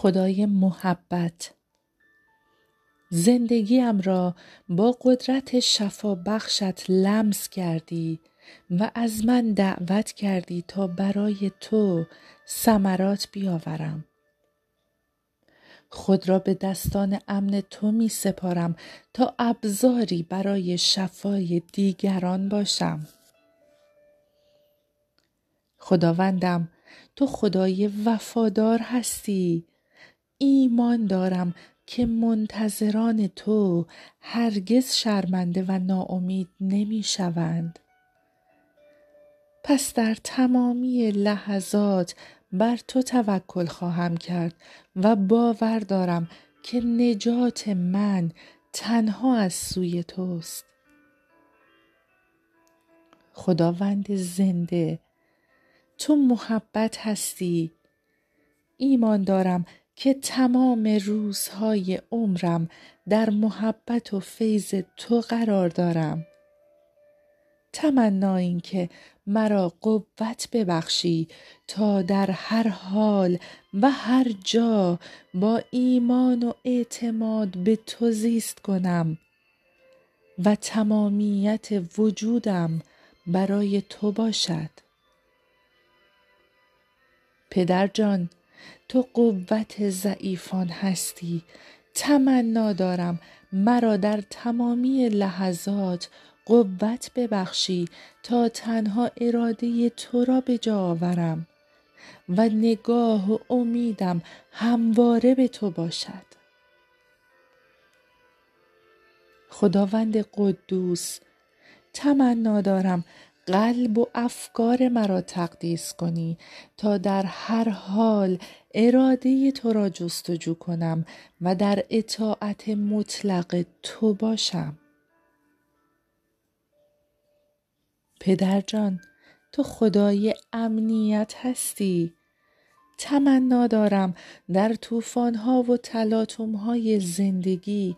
خدای محبت. زندگیم را با قدرت شفا بخشت لمس کردی و از من دعوت کردی تا برای تو ثمرات بیاورم. خود را به دستان امن تو می سپارم تا ابزاری برای شفای دیگران باشم. خداوندم تو خدای وفادار هستی. ایمان دارم که منتظران تو هرگز شرمنده و ناامید نمی شوند. پس در تمامی لحظات بر تو توکل خواهم کرد و باور دارم که نجات من تنها از سوی توست. خداوند زنده تو محبت هستی ایمان دارم که تمام روزهای عمرم در محبت و فیض تو قرار دارم. تمنا این که مرا قوت ببخشی تا در هر حال و هر جا با ایمان و اعتماد به تو زیست کنم و تمامیت وجودم برای تو باشد. پدر جان تو قوت ضعیفان هستی. تمنا دارم. مرا در تمامی لحظات قوت ببخشی تا تنها اراده تو را به جا آورم و نگاه و امیدم همواره به تو باشد. خداوند قدوس تمنا دارم. قلب و افکار مرا تقدیس کنی تا در هر حال اراده تو را جستجو کنم و در اطاعت مطلق تو باشم. پدر جان تو خدای امنیت هستی. تمنا دارم در طوفانها و تلاطمهای زندگی.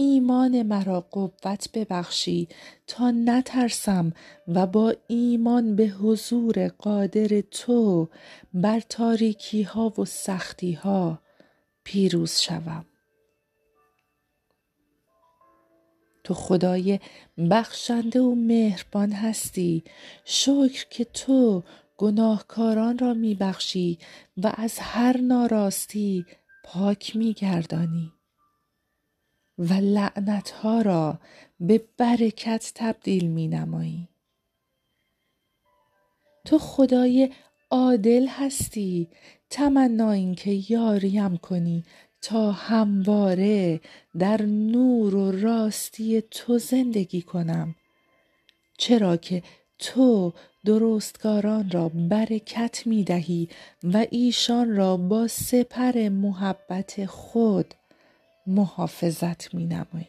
ایمان مرا قوت ببخشی تا نترسم و با ایمان به حضور قادر تو بر تاریکی ها و سختی ها پیروز شوم. تو خدای بخشنده و مهربان هستی. شکر که تو گناهکاران را میبخشی و از هر ناراستی پاک میگردانی. و لعنتها را به برکت تبدیل می نمایی. تو خدای عادل هستی تمنا اینکه یاریم کنی تا همواره در نور و راستی تو زندگی کنم چرا که تو درستکاران را برکت می دهی و ایشان را با سپر محبت خود محافظت می نمایی.